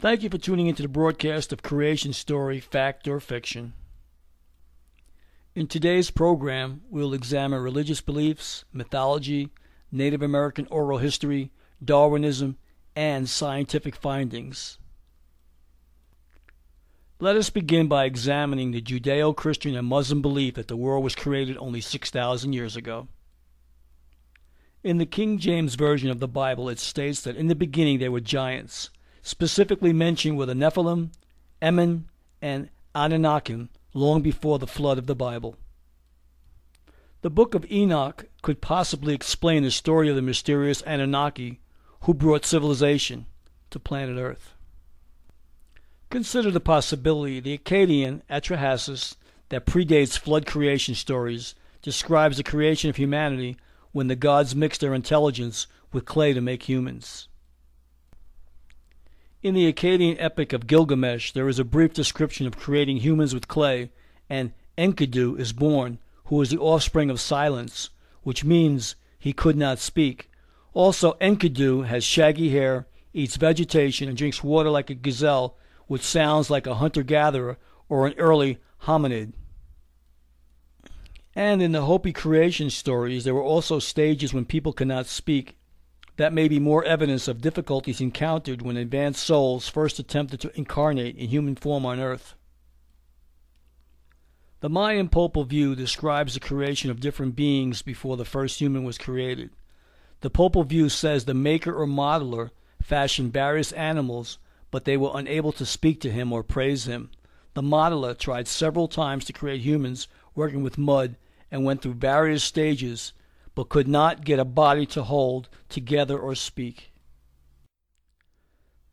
Thank you for tuning into the broadcast of Creation Story, Fact or Fiction. In today's program, we'll examine religious beliefs, mythology, Native American oral history, Darwinism, and scientific findings. Let us begin by examining the Judeo Christian and Muslim belief that the world was created only 6,000 years ago. In the King James Version of the Bible, it states that in the beginning there were giants specifically mentioned were the Nephilim, Emim, and Anunnakim long before the flood of the Bible. The book of Enoch could possibly explain the story of the mysterious Anunnaki who brought civilization to planet Earth. Consider the possibility the Akkadian Atrahasis that predates flood creation stories describes the creation of humanity when the gods mixed their intelligence with clay to make humans. In the Akkadian epic of Gilgamesh, there is a brief description of creating humans with clay, and Enkidu is born, who is the offspring of silence, which means he could not speak. Also, Enkidu has shaggy hair, eats vegetation, and drinks water like a gazelle, which sounds like a hunter gatherer or an early hominid. And in the Hopi creation stories, there were also stages when people could not speak, that may be more evidence of difficulties encountered when advanced souls first attempted to incarnate in human form on earth. The Mayan Popol Vuh describes the creation of different beings before the first human was created. The Popol Vuh says the maker or modeler fashioned various animals, but they were unable to speak to him or praise him. The modeler tried several times to create humans working with mud and went through various stages but could not get a body to hold together or speak.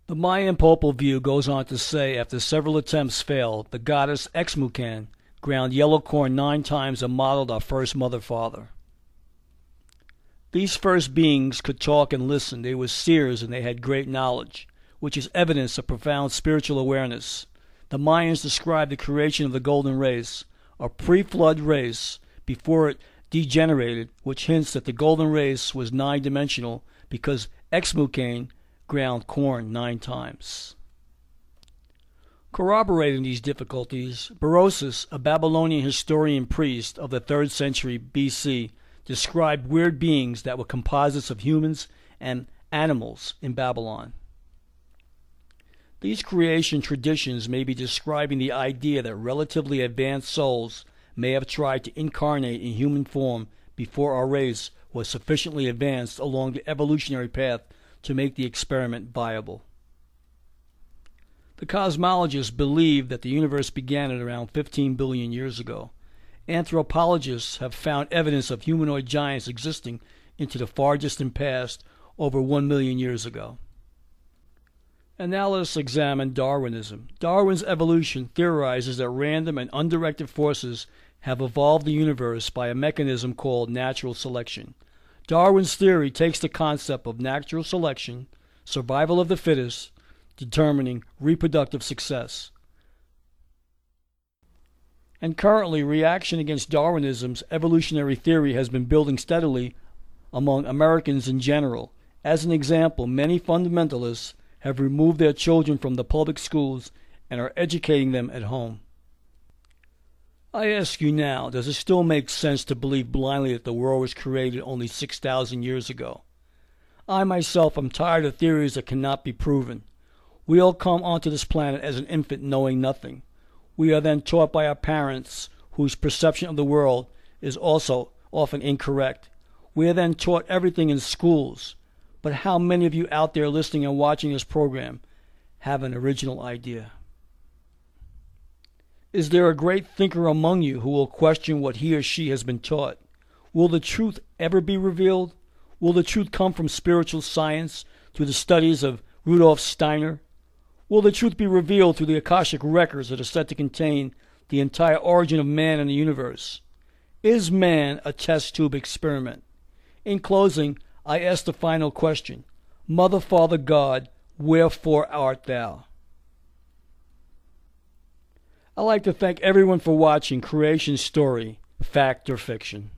The Mayan Popol Vuh goes on to say after several attempts failed, the goddess Xmucan ground yellow corn nine times and modeled our first mother father. These first beings could talk and listen. They were seers and they had great knowledge, which is evidence of profound spiritual awareness. The Mayans described the creation of the golden race, a pre flood race, before it degenerated, which hints that the golden race was nine dimensional because Xmucan ground corn nine times. Corroborating these difficulties, Berosus, a Babylonian historian priest of the 3rd century BC, described weird beings that were composites of humans and animals in Babylon. These creation traditions may be describing the idea that relatively advanced souls may have tried to incarnate in human form before our race was sufficiently advanced along the evolutionary path to make the experiment viable. The cosmologists believe that the universe began at around 15 billion years ago. Anthropologists have found evidence of humanoid giants existing into the far distant past over 1 million years ago. And now let us examine Darwinism. Darwin's evolution theorizes that random and undirected forces have evolved the universe by a mechanism called natural selection. Darwin's theory takes the concept of natural selection, survival of the fittest, determining reproductive success. And currently, reaction against Darwinism's evolutionary theory has been building steadily among Americans in general. As an example, many fundamentalists have removed their children from the public schools and are educating them at home. I ask you now, does it still make sense to believe blindly that the world was created only 6,000 years ago? I myself am tired of theories that cannot be proven. We all come onto this planet as an infant knowing nothing. We are then taught by our parents, whose perception of the world is also often incorrect. We are then taught everything in schools. But how many of you out there listening and watching this program have an original idea? Is there a great thinker among you who will question what he or she has been taught? Will the truth ever be revealed? Will the truth come from spiritual science through the studies of Rudolf Steiner? Will the truth be revealed through the Akashic records that are said to contain the entire origin of man and the universe? Is man a test tube experiment? In closing, I ask the final question Mother, Father, God, wherefore art thou? I'd like to thank everyone for watching Creation Story, Fact or Fiction.